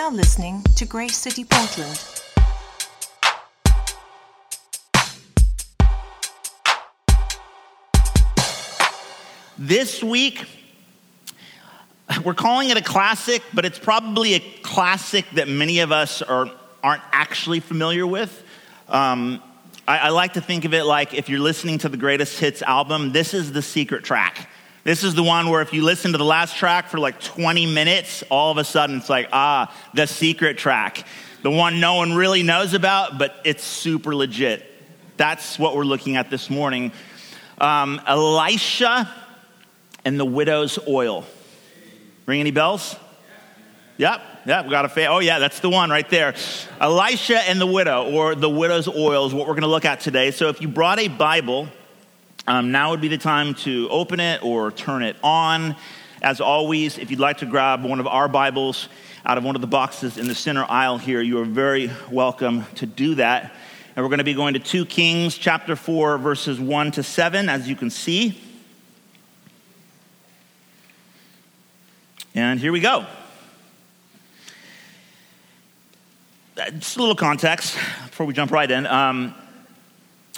now listening to Grace City Portland. This week, we're calling it a classic, but it's probably a classic that many of us are, aren't actually familiar with. Um, I, I like to think of it like if you're listening to the greatest hits album, this is the secret track. This is the one where if you listen to the last track for like 20 minutes, all of a sudden it's like, ah, the secret track. The one no one really knows about, but it's super legit. That's what we're looking at this morning. Um, Elisha and the widow's oil. Ring any bells? Yep, yep, we got a fa- Oh, yeah, that's the one right there. Elisha and the widow, or the widow's oil, is what we're going to look at today. So if you brought a Bible, um, now would be the time to open it or turn it on. As always, if you'd like to grab one of our Bibles out of one of the boxes in the center aisle here, you are very welcome to do that. And we're going to be going to 2 Kings chapter 4, verses 1 to 7, as you can see. And here we go. Just a little context before we jump right in. Um,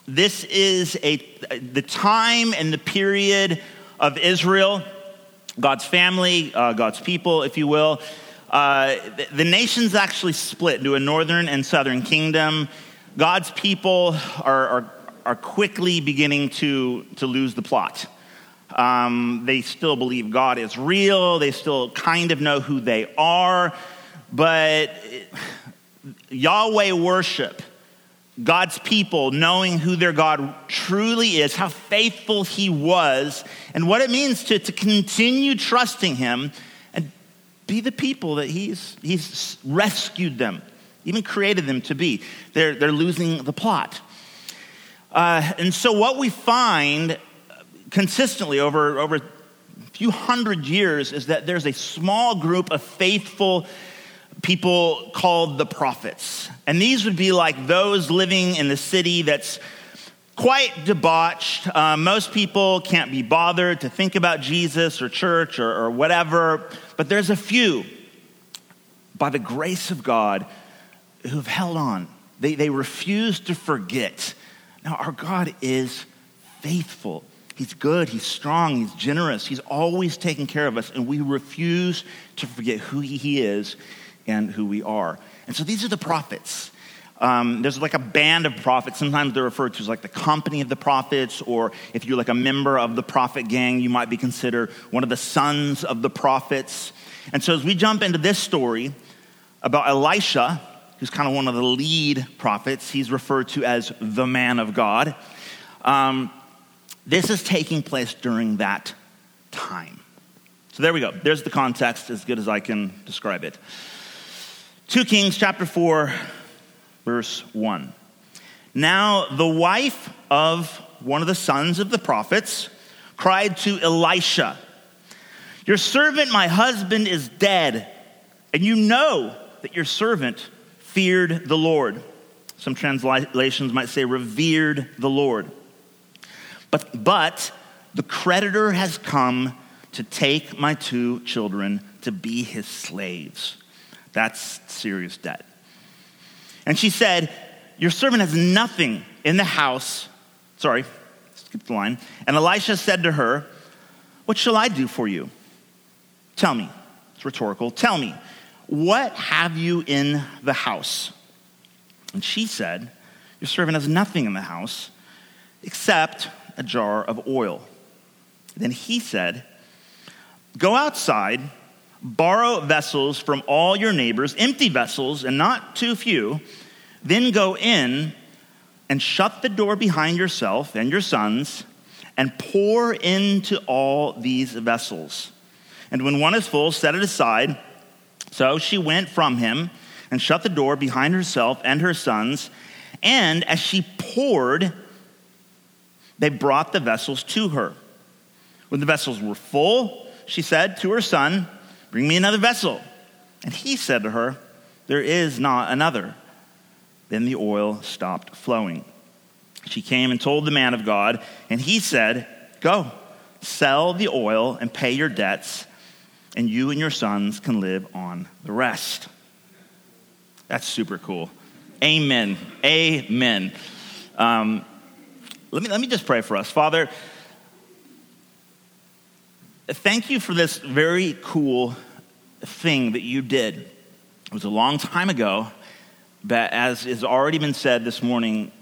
this is a, the time and the period of Israel, God's family, uh, God's people, if you will. Uh, the, the nation's actually split into a northern and southern kingdom. God's people are, are, are quickly beginning to, to lose the plot. Um, they still believe God is real. They still kind of know who they are. But Yahweh worship, God's people knowing who their God truly is, how faithful He was, and what it means to, to continue trusting Him and be the people that He's, he's rescued them, even created them to be. They're, they're losing the plot. Uh, and so, what we find consistently over, over a few hundred years is that there's a small group of faithful people called the prophets. And these would be like those living in the city that's quite debauched. Uh, most people can't be bothered to think about Jesus or church or, or whatever, but there's a few, by the grace of God, who've held on. They, they refuse to forget. Now, our God is faithful. He's good, he's strong, he's generous, he's always taking care of us, and we refuse to forget who he is and who we are. And so these are the prophets. Um, there's like a band of prophets. Sometimes they're referred to as like the company of the prophets, or if you're like a member of the prophet gang, you might be considered one of the sons of the prophets. And so as we jump into this story about Elisha, who's kind of one of the lead prophets, he's referred to as the man of God. Um, this is taking place during that time. So there we go. There's the context as good as I can describe it. 2 Kings chapter 4, verse 1. Now, the wife of one of the sons of the prophets cried to Elisha, Your servant, my husband, is dead, and you know that your servant feared the Lord. Some translations might say revered the Lord. But, but the creditor has come to take my two children to be his slaves. That's serious debt. And she said, Your servant has nothing in the house. Sorry, skip the line. And Elisha said to her, What shall I do for you? Tell me. It's rhetorical. Tell me, what have you in the house? And she said, Your servant has nothing in the house except a jar of oil. Then he said, Go outside, borrow vessels from all your neighbors, empty vessels, and not too few. Then go in and shut the door behind yourself and your sons, and pour into all these vessels. And when one is full, set it aside. So she went from him and shut the door behind herself and her sons. And as she poured, they brought the vessels to her. When the vessels were full, she said to her son, Bring me another vessel. And he said to her, There is not another. Then the oil stopped flowing. She came and told the man of God, and he said, Go, sell the oil and pay your debts, and you and your sons can live on the rest. That's super cool. Amen. Amen. Um, let, me, let me just pray for us. Father, thank you for this very cool thing that you did. It was a long time ago, but as has already been said this morning,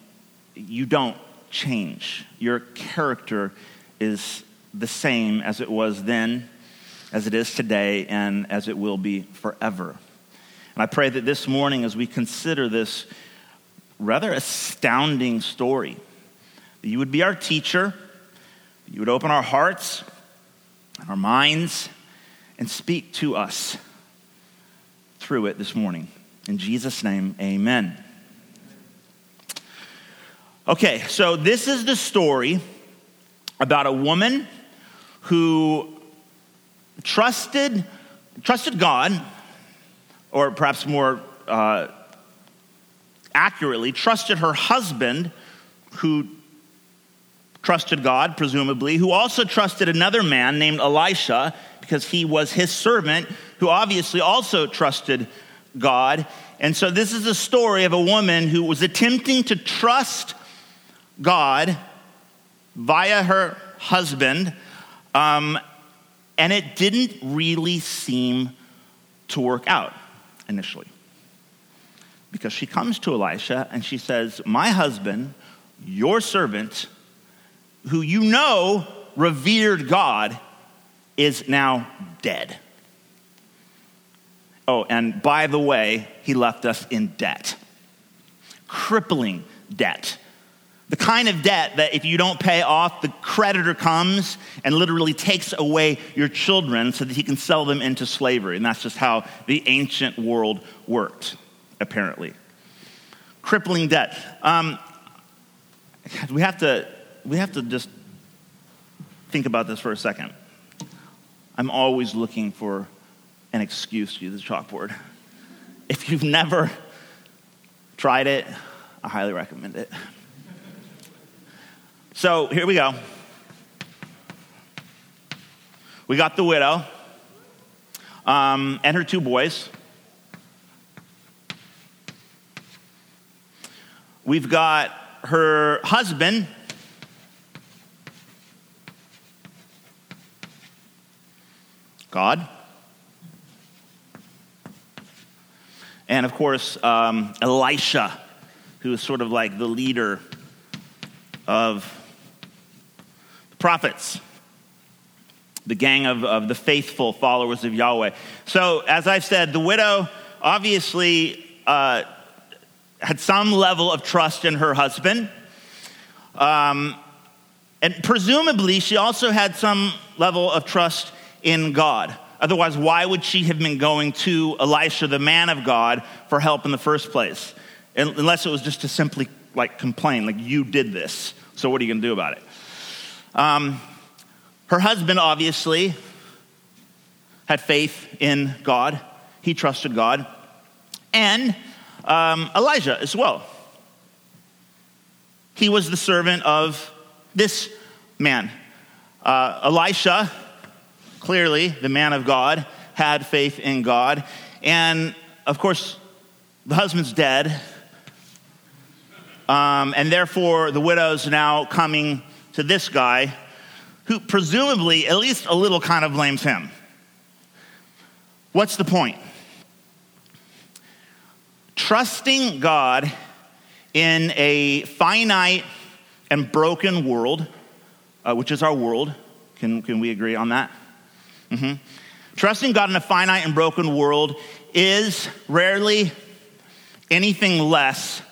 you don't change. Your character is the same as it was then, as it is today, and as it will be forever. And I pray that this morning, as we consider this rather astounding story, that you would be our teacher, you would open our hearts our minds and speak to us through it this morning. In Jesus' name, amen. Okay, so this is the story about a woman who trusted, trusted God, or perhaps more uh, accurately, trusted her husband, who trusted God, presumably, who also trusted another man named Elisha because he was his servant, who obviously also trusted God. And so this is a story of a woman who was attempting to trust God via her husband, um, and it didn't really seem to work out initially. Because she comes to Elisha and she says, My husband, your servant, who you know revered God, is now dead. Oh, and by the way, he left us in debt. Crippling debt. The kind of debt that if you don't pay off, the creditor comes and literally takes away your children so that he can sell them into slavery. And that's just how the ancient world worked, apparently. Crippling debt. Um, we, have to, we have to just think about this for a second. I'm always looking for an excuse to use the chalkboard. If you've never tried it, I highly recommend it. So here we go. We got the widow um, and her two boys. We've got her husband. God. And of course, um, Elisha, who is sort of like the leader of the prophets, the gang of, of the faithful followers of Yahweh. So, as I've said, the widow obviously uh, had some level of trust in her husband. Um, and presumably, she also had some level of trust in God. Otherwise, why would she have been going to Elisha, the man of God, for help in the first place? Unless it was just to simply like complain, like you did this. So what are you going to do about it? Um, her husband obviously had faith in God. He trusted God, and um, Elijah as well. He was the servant of this man. Uh, Elisha clearly, the man of God, had faith in God. And of course, the husband's dead. Um, and therefore, the widow's now coming to this guy who presumably, at least a little, kind of blames him. What's the point? Trusting God in a finite and broken world, uh, which is our world. Can, can we agree on that? Mm-hmm. Trusting God in a finite and broken world is rarely anything less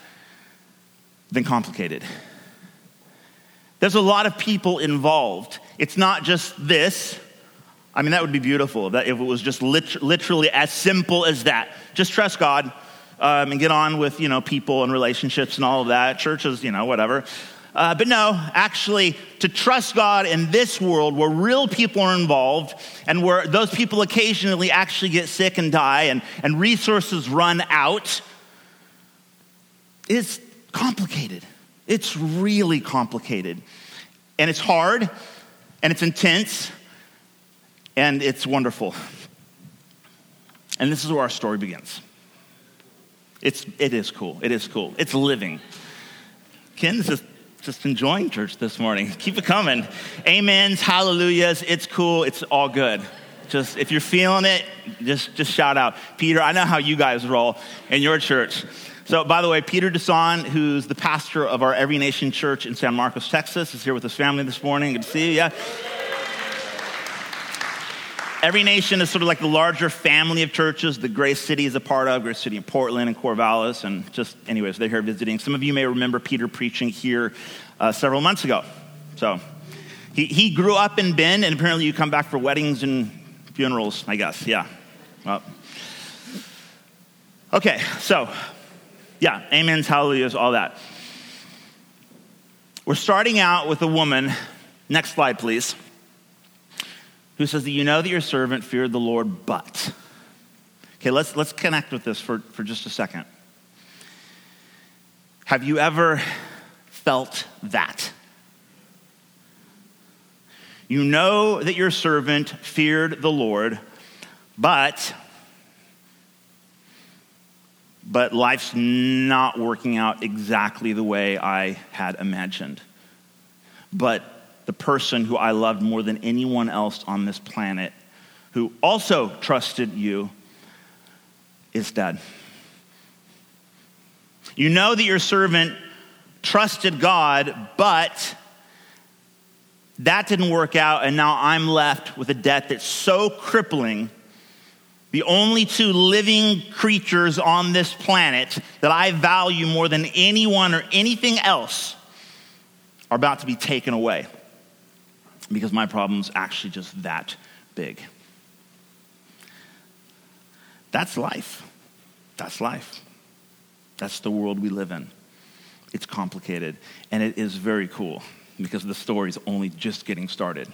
than complicated. There's a lot of people involved. It's not just this. I mean, that would be beautiful if it was just lit- literally as simple as that. Just trust God um, and get on with, you know, people and relationships and all of that. Churches, you know, whatever. Uh, but no, actually, to trust God in this world where real people are involved and where those people occasionally actually get sick and die and, and resources run out is complicated. It's really complicated. And it's hard and it's intense and it's wonderful. And this is where our story begins. It's, it is cool. It is cool. It's living. Ken's just, just enjoying church this morning. Keep it coming. Amens, hallelujahs. It's cool. It's all good. Just if you're feeling it, just, just shout out. Peter, I know how you guys roll in your church. So, by the way, Peter Desan, who's the pastor of our Every Nation Church in San Marcos, Texas, is here with his family this morning. Good to see you. Yeah. Every nation is sort of like the larger family of churches that Grace City is a part of, Grace City in Portland and Corvallis, and just, anyways, they're here visiting. Some of you may remember Peter preaching here uh, several months ago. So he, he grew up in Bend, and apparently you come back for weddings and funerals, I guess. Yeah. Well, okay, so yeah, amens, hallelujahs, all that. We're starting out with a woman. Next slide, please who says that you know that your servant feared the Lord, but. Okay, let's, let's connect with this for, for just a second. Have you ever felt that? You know that your servant feared the Lord, but but life's not working out exactly the way I had imagined. But the person who I loved more than anyone else on this planet, who also trusted you, is dead. You know that your servant trusted God, but that didn't work out, and now I'm left with a debt that's so crippling. The only two living creatures on this planet that I value more than anyone or anything else are about to be taken away because my problem's actually just that big. That's life. That's life. That's the world we live in. It's complicated, and it is very cool because the story is only just getting started.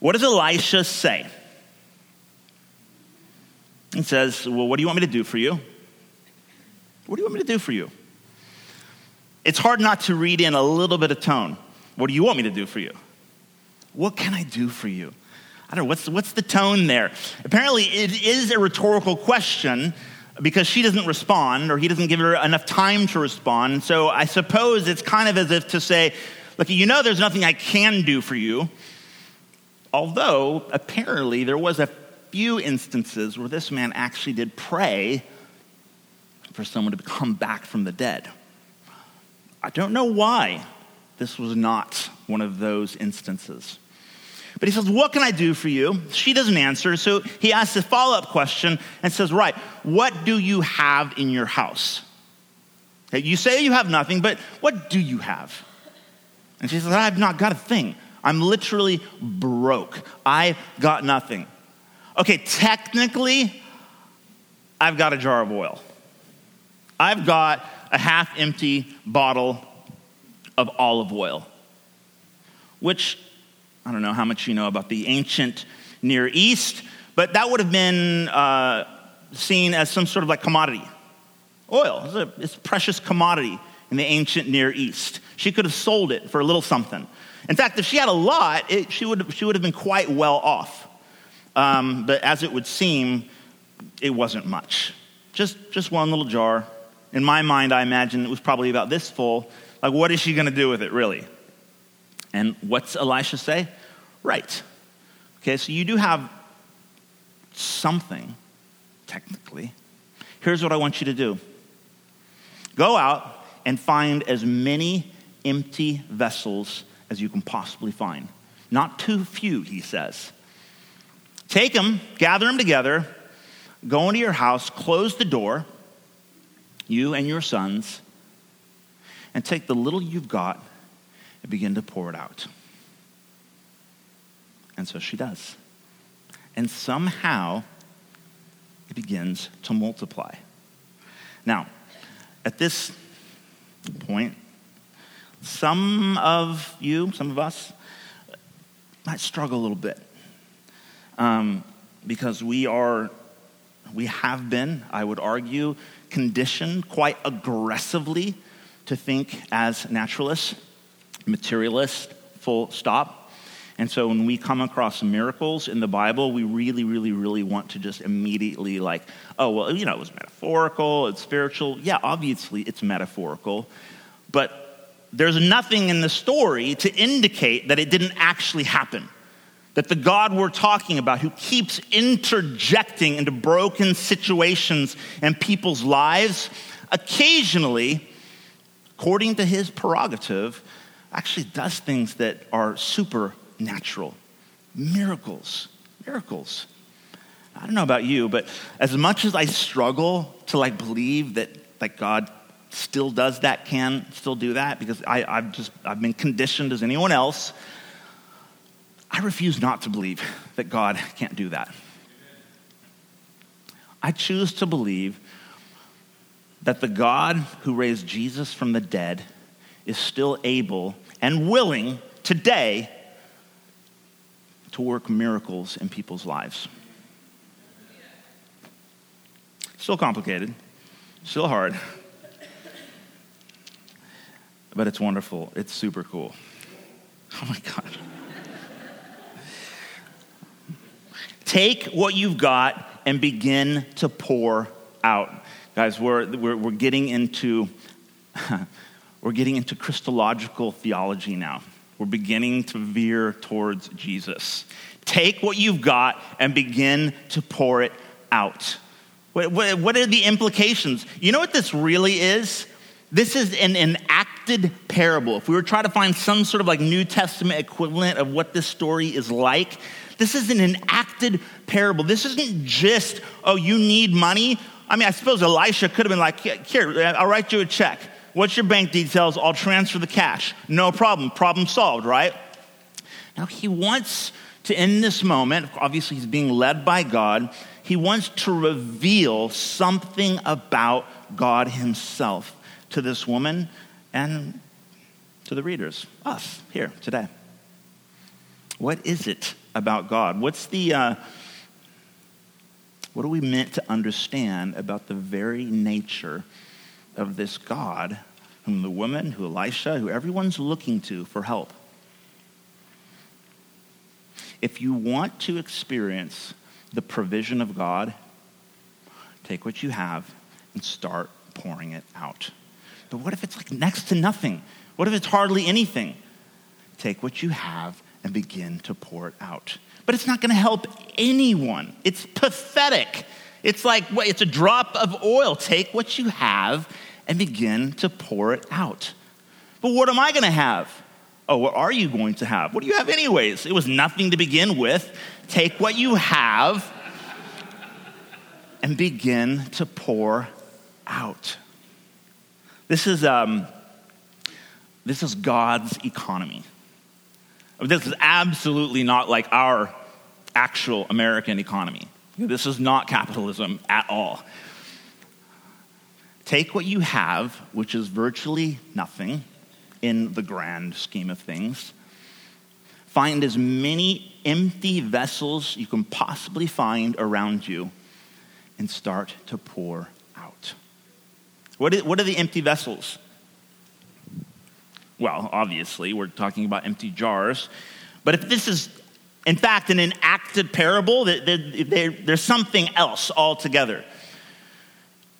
What does Elisha say? He says, Well, what do you want me to do for you? What do you want me to do for you? It's hard not to read in a little bit of tone. What do you want me to do for you? What can I do for you? I don't know, what's, what's the tone there? Apparently, it is a rhetorical question because she doesn't respond or he doesn't give her enough time to respond. So I suppose it's kind of as if to say, Look, you know there's nothing I can do for you. Although, apparently, there was a few instances where this man actually did pray for someone to come back from the dead. I don't know why. This was not one of those instances. But he says, What can I do for you? She doesn't answer. So he asks a follow up question and says, Right, what do you have in your house? You say you have nothing, but what do you have? And she says, I've not got a thing. I'm literally broke. I've got nothing. Okay, technically, I've got a jar of oil. I've got a half empty bottle of olive oil, which I don't know how much you know about the ancient Near East, but that would have been uh, seen as some sort of like commodity. Oil is a, it's a precious commodity in the ancient Near East. She could have sold it for a little something. In fact, if she had a lot, it, she, would, she would have been quite well off. Um, but as it would seem, it wasn't much. Just, just one little jar. In my mind, I imagine it was probably about this full, like, what is she going to do with it, really? And what's Elisha say? Right. Okay, so you do have something, technically. Here's what I want you to do go out and find as many empty vessels as you can possibly find. Not too few, he says. Take them, gather them together, go into your house, close the door, you and your sons, and take the little you've got and begin to pour it out. And so she does. And somehow it begins to multiply. Now, at this point, some of you, some of us, might struggle a little bit um, because we are, we have been, I would argue, conditioned quite aggressively to think as naturalists, materialists, full stop. And so when we come across miracles in the Bible, we really, really, really want to just immediately, like, oh, well, you know, it was metaphorical, it's spiritual. Yeah, obviously it's metaphorical. But there's nothing in the story to indicate that it didn't actually happen. That the God we're talking about, who keeps interjecting into broken situations and people's lives, occasionally, according to his prerogative, actually does things that are supernatural. Miracles. Miracles. I don't know about you, but as much as I struggle to like believe that like God still does that, can still do that, because I, I've just I've been conditioned as anyone else I refuse not to believe that God can't do that. I choose to believe that the God who raised Jesus from the dead is still able and willing today to work miracles in people's lives. Still complicated, still hard, but it's wonderful. It's super cool. Oh my God. Take what you've got and begin to pour out. Guys, we're, we're, we're getting into we're getting into Christological theology now. We're beginning to veer towards Jesus. Take what you've got and begin to pour it out. What, what, what are the implications? You know what this really is? This is an enacted parable. If we were trying to find some sort of like New Testament equivalent of what this story is like, this is an enacted parable. This isn't just, oh, you need money. I mean, I suppose Elisha could have been like, here, I'll write you a check. What's your bank details? I'll transfer the cash. No problem. Problem solved, right? Now, he wants to, in this moment, obviously he's being led by God, he wants to reveal something about God himself to this woman and to the readers, us here today. What is it about God? What's the, uh, what are we meant to understand about the very nature of this God whom the woman, who Elisha, who everyone's looking to for help? If you want to experience the provision of God, take what you have and start pouring it out. But what if it's like next to nothing? What if it's hardly anything? Take what you have and begin to pour it out. But it's not going to help anyone. It's pathetic. It's like it's a drop of oil. Take what you have and begin to pour it out. But what am I going to have? Oh, what are you going to have? What do you have, anyways? It was nothing to begin with. Take what you have and begin to pour out. This is, um, this is God's economy. This is absolutely not like our actual American economy. This is not capitalism at all. Take what you have, which is virtually nothing in the grand scheme of things. Find as many empty vessels you can possibly find around you and start to pour out. What are, the empty vessels? Well, obviously, we're talking about empty jars. But if this is, in fact, an enacted parable, there's something else altogether.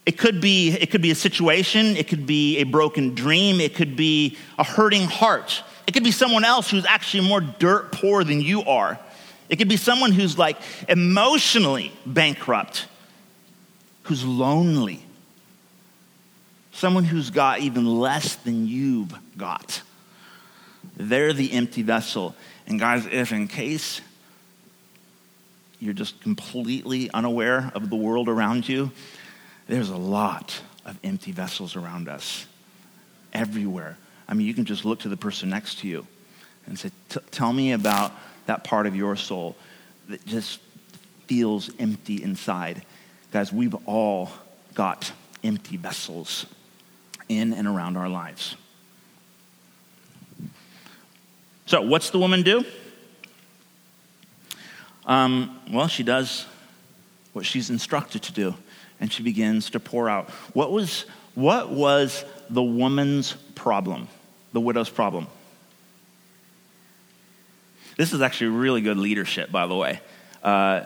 It could, be, it could be a situation, it could be a broken dream, it could be a hurting heart. It could be someone else who's actually more dirt poor than you are. It could be someone who's like emotionally bankrupt, who's lonely, someone who's got even less than you've got. They're the empty vessel. And guys, if in case you're just completely unaware of the world around you, there's a lot of empty vessels around us everywhere. I mean, you can just look to the person next to you and say, Tell me about that part of your soul that just feels empty inside. Guys, we've all got empty vessels in and around our lives. So, what's the woman do? Um, well, she does what she's instructed to do, and she begins to pour out. What was, what was the woman's problem, the widow's problem? This is actually really good leadership, by the way. Uh,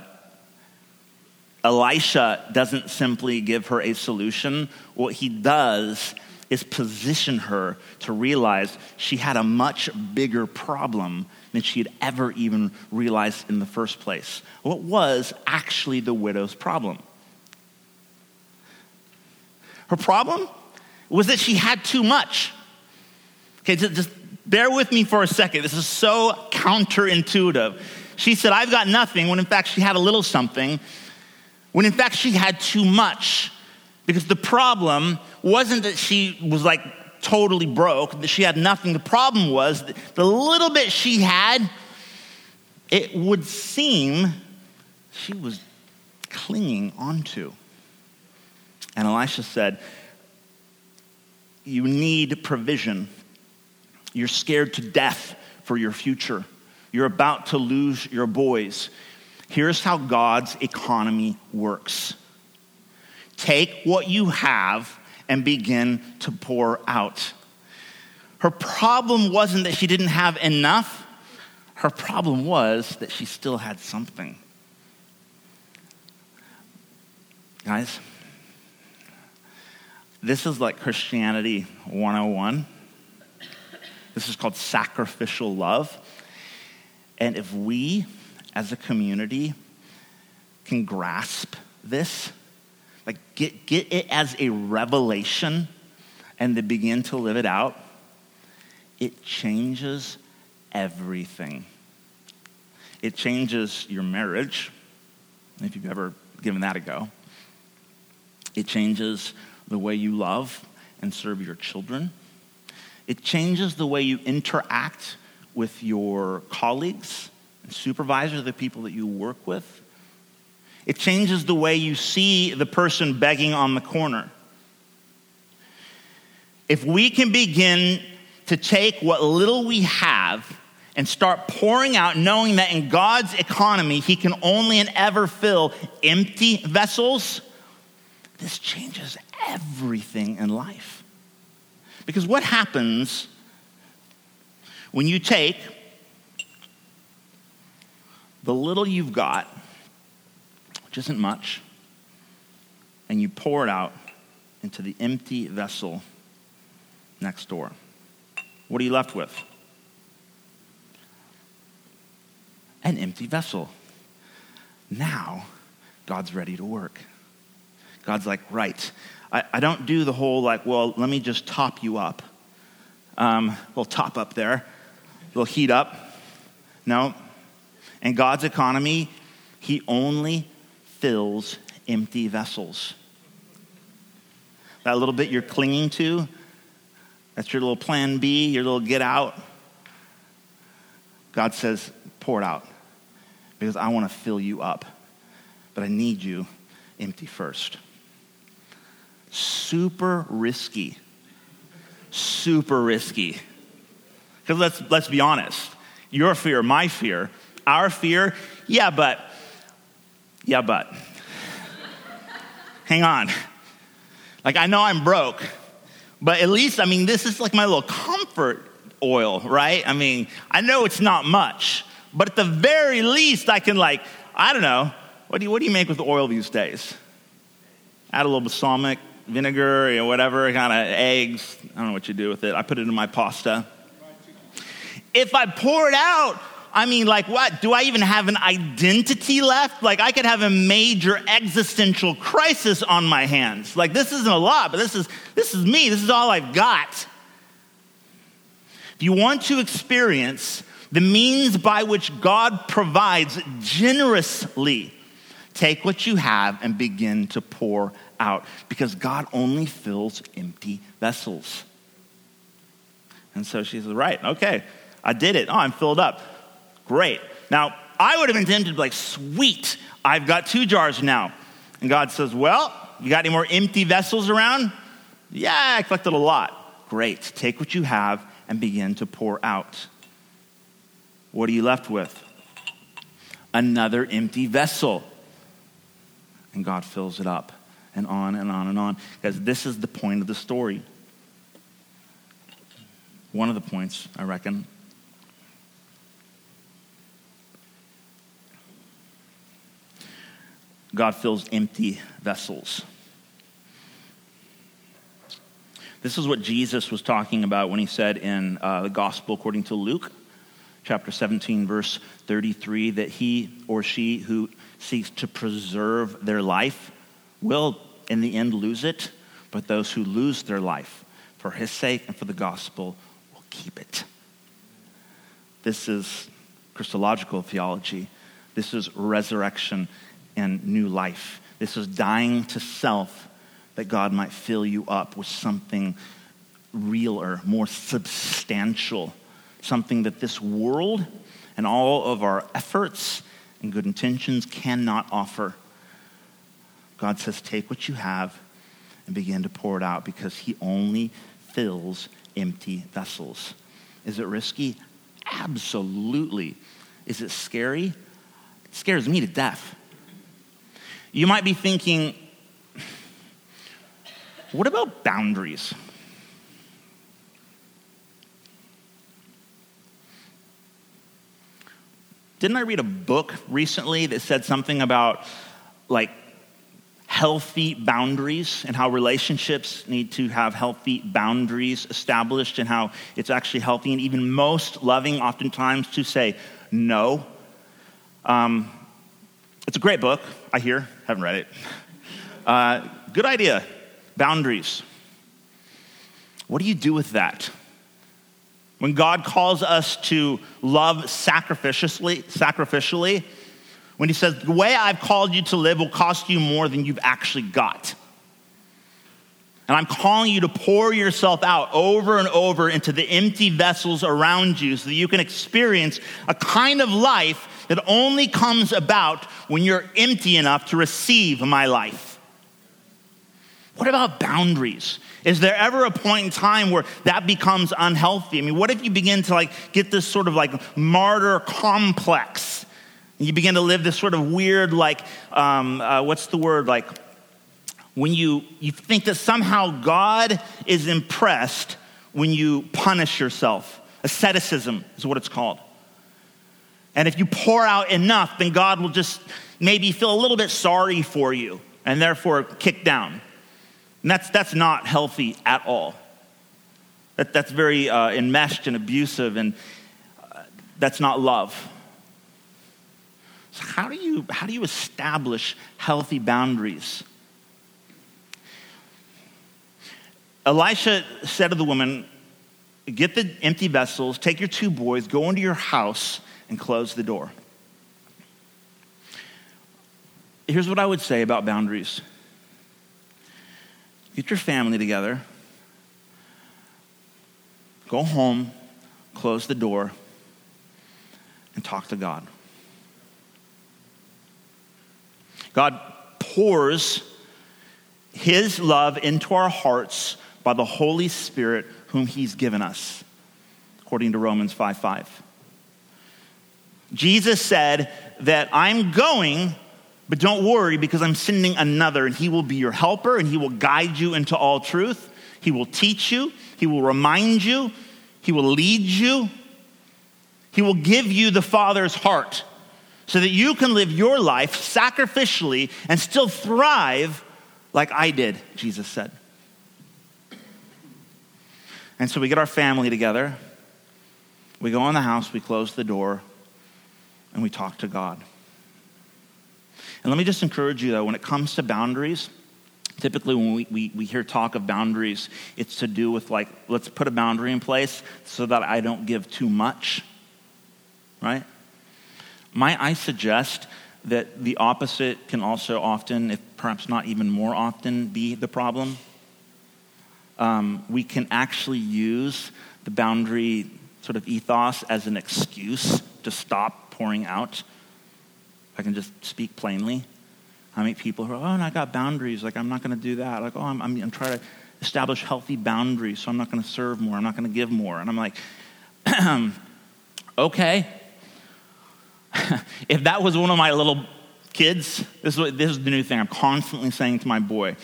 Elisha doesn't simply give her a solution. What he does is position her to realize she had a much bigger problem than she had ever even realized in the first place. What was actually the widow's problem? Her problem was that she had too much. Okay, just bear with me for a second. This is so counterintuitive. She said, I've got nothing, when in fact she had a little something, when in fact she had too much. Because the problem wasn't that she was like totally broke, that she had nothing. The problem was the little bit she had, it would seem she was clinging onto. And Elisha said, You need provision. You're scared to death for your future. You're about to lose your boys. Here's how God's economy works take what you have and begin to pour out. Her problem wasn't that she didn't have enough, her problem was that she still had something. Guys, this is like Christianity 101. This is called sacrificial love. And if we as a community can grasp this, like get, get it as a revelation and to begin to live it out, it changes everything. It changes your marriage, if you've ever given that a go. It changes the way you love and serve your children. It changes the way you interact with your colleagues and supervisors, the people that you work with. It changes the way you see the person begging on the corner. If we can begin to take what little we have and start pouring out, knowing that in God's economy, He can only and ever fill empty vessels, this changes everything in life. Because what happens when you take the little you've got, which isn't much, and you pour it out into the empty vessel next door? What are you left with? An empty vessel. Now, God's ready to work. God's like, right. I, I don't do the whole, like, well, let me just top you up. Um, little top up there, little heat up. No. In God's economy, He only fills empty vessels. That little bit you're clinging to, that's your little plan B, your little get out. God says, pour it out because I want to fill you up, but I need you empty first super risky. Super risky. Because let's, let's be honest your fear, my fear, our fear, yeah, but, yeah, but. Hang on. Like, I know I'm broke, but at least, I mean, this is like my little comfort oil, right? I mean, I know it's not much, but at the very least, I can, like, I don't know, what do you, what do you make with oil these days? Add a little balsamic, vinegar, you know, whatever, kind of eggs. I don't know what you do with it. I put it in my pasta. If I pour it out, I mean, like, what? Do I even have an identity left? Like, I could have a major existential crisis on my hands. Like, this isn't a lot, but this is, this is me. This is all I've got. If you want to experience the means by which God provides generously, take what you have and begin to pour out because God only fills empty vessels. And so she says, Right, okay, I did it. Oh, I'm filled up. Great. Now, I would have intended, like, sweet, I've got two jars now. And God says, Well, you got any more empty vessels around? Yeah, I collected a lot. Great. Take what you have and begin to pour out. What are you left with? Another empty vessel. And God fills it up and on and on and on. Because this is the point of the story. One of the points, I reckon. God fills empty vessels. This is what Jesus was talking about when he said in uh, the Gospel according to Luke, chapter 17, verse 33, that he or she who seeks to preserve their life will, in the end, lose it, but those who lose their life for his sake and for the gospel will keep it. This is Christological theology. This is resurrection and new life. This is dying to self that God might fill you up with something realer, more substantial, something that this world and all of our efforts and good intentions cannot offer. God says, Take what you have and begin to pour it out because He only fills empty vessels. Is it risky? Absolutely. Is it scary? It scares me to death. You might be thinking, what about boundaries? Didn't I read a book recently that said something about like healthy boundaries and how relationships need to have healthy boundaries established and how it's actually healthy and even most loving oftentimes to say no. Um, it's a great book, I hear. Haven't read it. Uh, good idea boundaries. What do you do with that? When God calls us to love sacrificially, sacrificially, when He says, The way I've called you to live will cost you more than you've actually got. And I'm calling you to pour yourself out over and over into the empty vessels around you so that you can experience a kind of life that only comes about when you're empty enough to receive my life. What about boundaries? Is there ever a point in time where that becomes unhealthy? I mean, what if you begin to like get this sort of like martyr complex? You begin to live this sort of weird, like, um, uh, what's the word? Like, when you, you think that somehow God is impressed when you punish yourself. Asceticism is what it's called. And if you pour out enough, then God will just maybe feel a little bit sorry for you and therefore kick down. And that's, that's not healthy at all. That, that's very uh, enmeshed and abusive, and uh, that's not love. So, how do, you, how do you establish healthy boundaries? Elisha said to the woman, Get the empty vessels, take your two boys, go into your house, and close the door. Here's what I would say about boundaries Get your family together. Go home, close the door, and talk to God. God pours His love into our hearts by the Holy Spirit, whom He's given us, according to Romans 5 5. Jesus said that I'm going but don't worry because I'm sending another, and he will be your helper, and he will guide you into all truth. He will teach you, he will remind you, he will lead you, he will give you the Father's heart so that you can live your life sacrificially and still thrive like I did, Jesus said. And so we get our family together, we go in the house, we close the door, and we talk to God. And let me just encourage you, though, when it comes to boundaries, typically when we, we, we hear talk of boundaries, it's to do with like, let's put a boundary in place so that I don't give too much, right? Might I suggest that the opposite can also often, if perhaps not even more often, be the problem? Um, we can actually use the boundary sort of ethos as an excuse to stop pouring out I can just speak plainly. I meet people who are, oh, and I got boundaries. Like, I'm not going to do that. Like, oh, I'm, I'm, I'm trying to establish healthy boundaries, so I'm not going to serve more. I'm not going to give more. And I'm like, okay. if that was one of my little kids, this is, what, this is the new thing I'm constantly saying to my boy.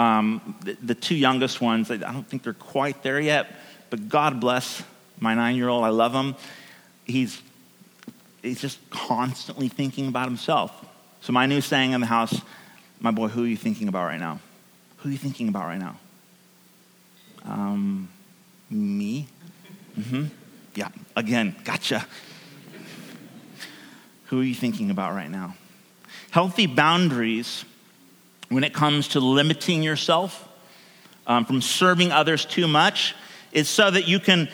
Um, the, the, two youngest ones, I don't think they're quite there yet, but God bless my nine year old. I love him. He's he's just constantly thinking about himself. So, my new saying in the house, my boy, who are you thinking about right now? Who are you thinking about right now? Um, me? Mm-hmm. Yeah, again, gotcha. Who are you thinking about right now? Healthy boundaries when it comes to limiting yourself um, from serving others too much is so that you can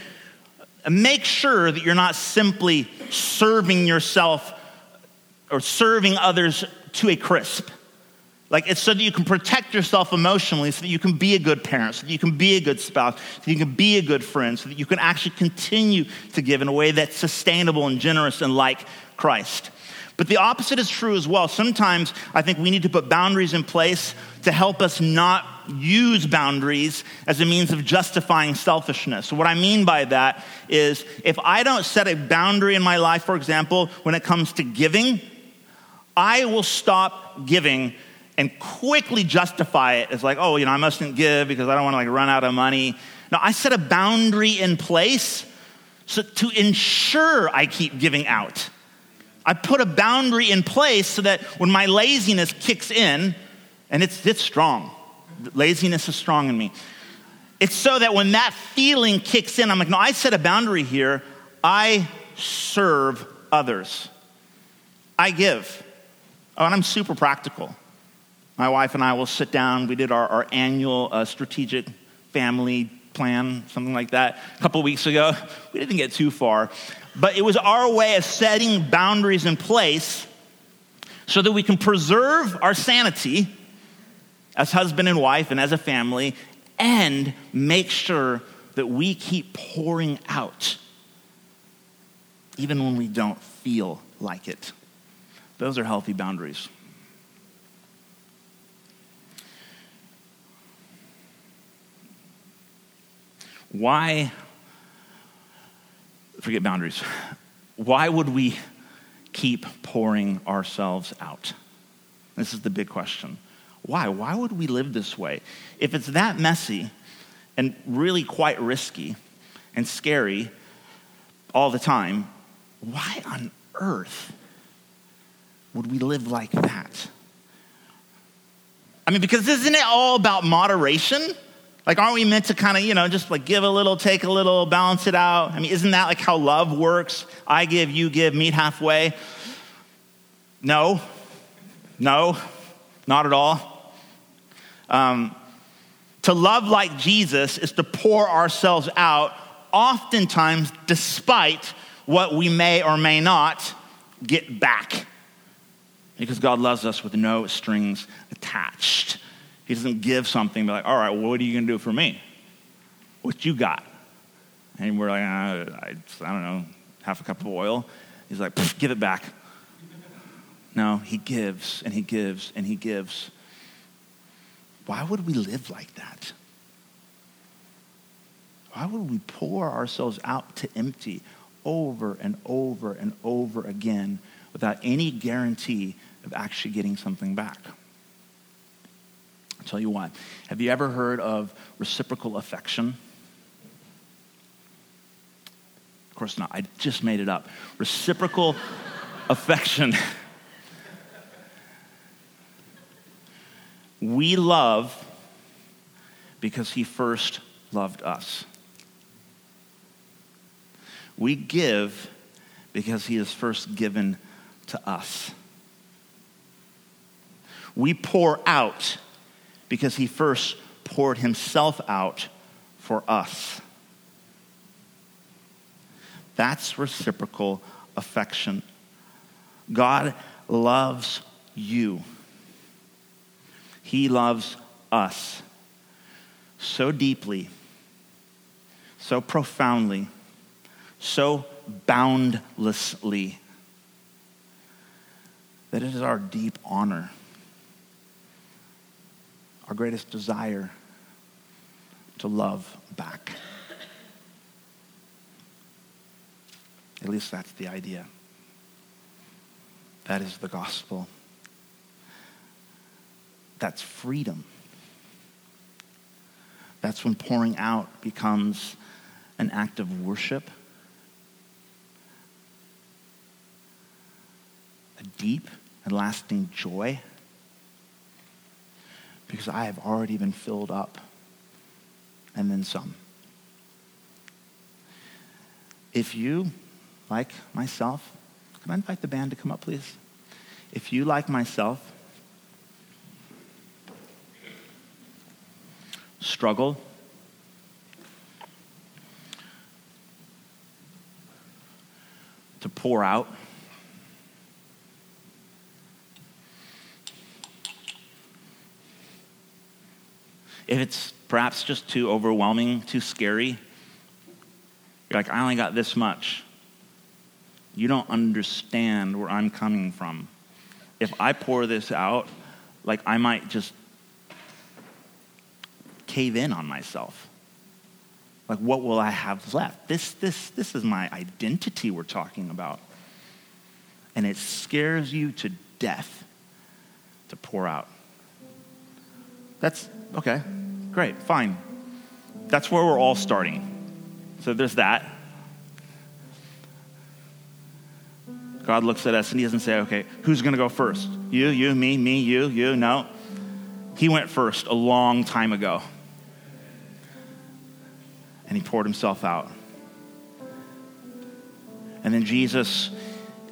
make sure that you're not simply serving yourself or serving others to a crisp. Like it's so that you can protect yourself emotionally, so that you can be a good parent, so that you can be a good spouse, so that you can be a good friend, so that you can actually continue to give in a way that's sustainable and generous and like Christ. But the opposite is true as well. Sometimes I think we need to put boundaries in place to help us not use boundaries as a means of justifying selfishness. So, what I mean by that is if I don't set a boundary in my life, for example, when it comes to giving, I will stop giving and quickly justify it as like, oh, you know, I mustn't give because I don't want to like run out of money. No, I set a boundary in place so to ensure I keep giving out. I put a boundary in place so that when my laziness kicks in, and it's, it's strong, laziness is strong in me. It's so that when that feeling kicks in, I'm like, no, I set a boundary here. I serve others. I give. Oh, and I'm super practical. My wife and I will sit down. We did our, our annual uh, strategic family plan, something like that, a couple weeks ago. We didn't get too far. But it was our way of setting boundaries in place so that we can preserve our sanity as husband and wife and as a family and make sure that we keep pouring out even when we don't feel like it. Those are healthy boundaries. Why, forget boundaries, why would we keep pouring ourselves out? This is the big question. Why? Why would we live this way? If it's that messy and really quite risky and scary all the time, why on earth would we live like that? I mean, because isn't it all about moderation? Like, aren't we meant to kind of, you know, just like give a little, take a little, balance it out? I mean, isn't that like how love works? I give, you give, meet halfway. No, no, not at all. Um, to love like Jesus is to pour ourselves out, oftentimes despite what we may or may not get back. Because God loves us with no strings attached. He doesn't give something, be like, all right, well, what are you going to do for me? What you got? And we're like, uh, I, I don't know, half a cup of oil. He's like, give it back. No, he gives and he gives and he gives. Why would we live like that? Why would we pour ourselves out to empty over and over and over again without any guarantee of actually getting something back? I'll tell you why. Have you ever heard of reciprocal affection? Of course not. I just made it up. Reciprocal affection. we love because he first loved us. We give because he has first given to us. We pour out because he first poured himself out for us. That's reciprocal affection. God loves you. He loves us so deeply, so profoundly, so boundlessly that it is our deep honor our greatest desire to love back. At least that's the idea. That is the gospel. That's freedom. That's when pouring out becomes an act of worship, a deep and lasting joy? Because I have already been filled up and then some. If you, like myself, can I invite the band to come up, please? If you, like myself, struggle to pour out, if it's perhaps just too overwhelming, too scary, you're like, I only got this much. You don't understand where I'm coming from. If I pour this out, like I might just cave in on myself. Like, what will I have left? This, this, this is my identity we're talking about. And it scares you to death to pour out. That's okay, great, fine. That's where we're all starting. So there's that. God looks at us and he doesn't say, okay, who's going to go first? You, you, me, me, you, you. No. He went first a long time ago. And he poured himself out. And then Jesus,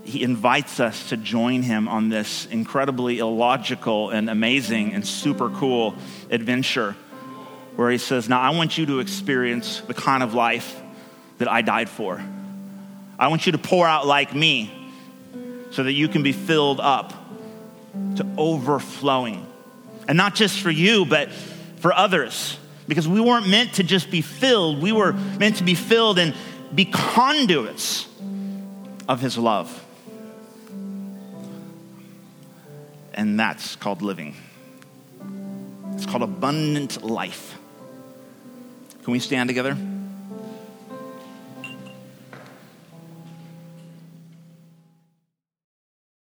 he invites us to join him on this incredibly illogical and amazing and super cool adventure where he says, Now I want you to experience the kind of life that I died for. I want you to pour out like me so that you can be filled up to overflowing. And not just for you, but for others. Because we weren't meant to just be filled, we were meant to be filled and be conduits of His love. And that's called living. It's called abundant life. Can we stand together?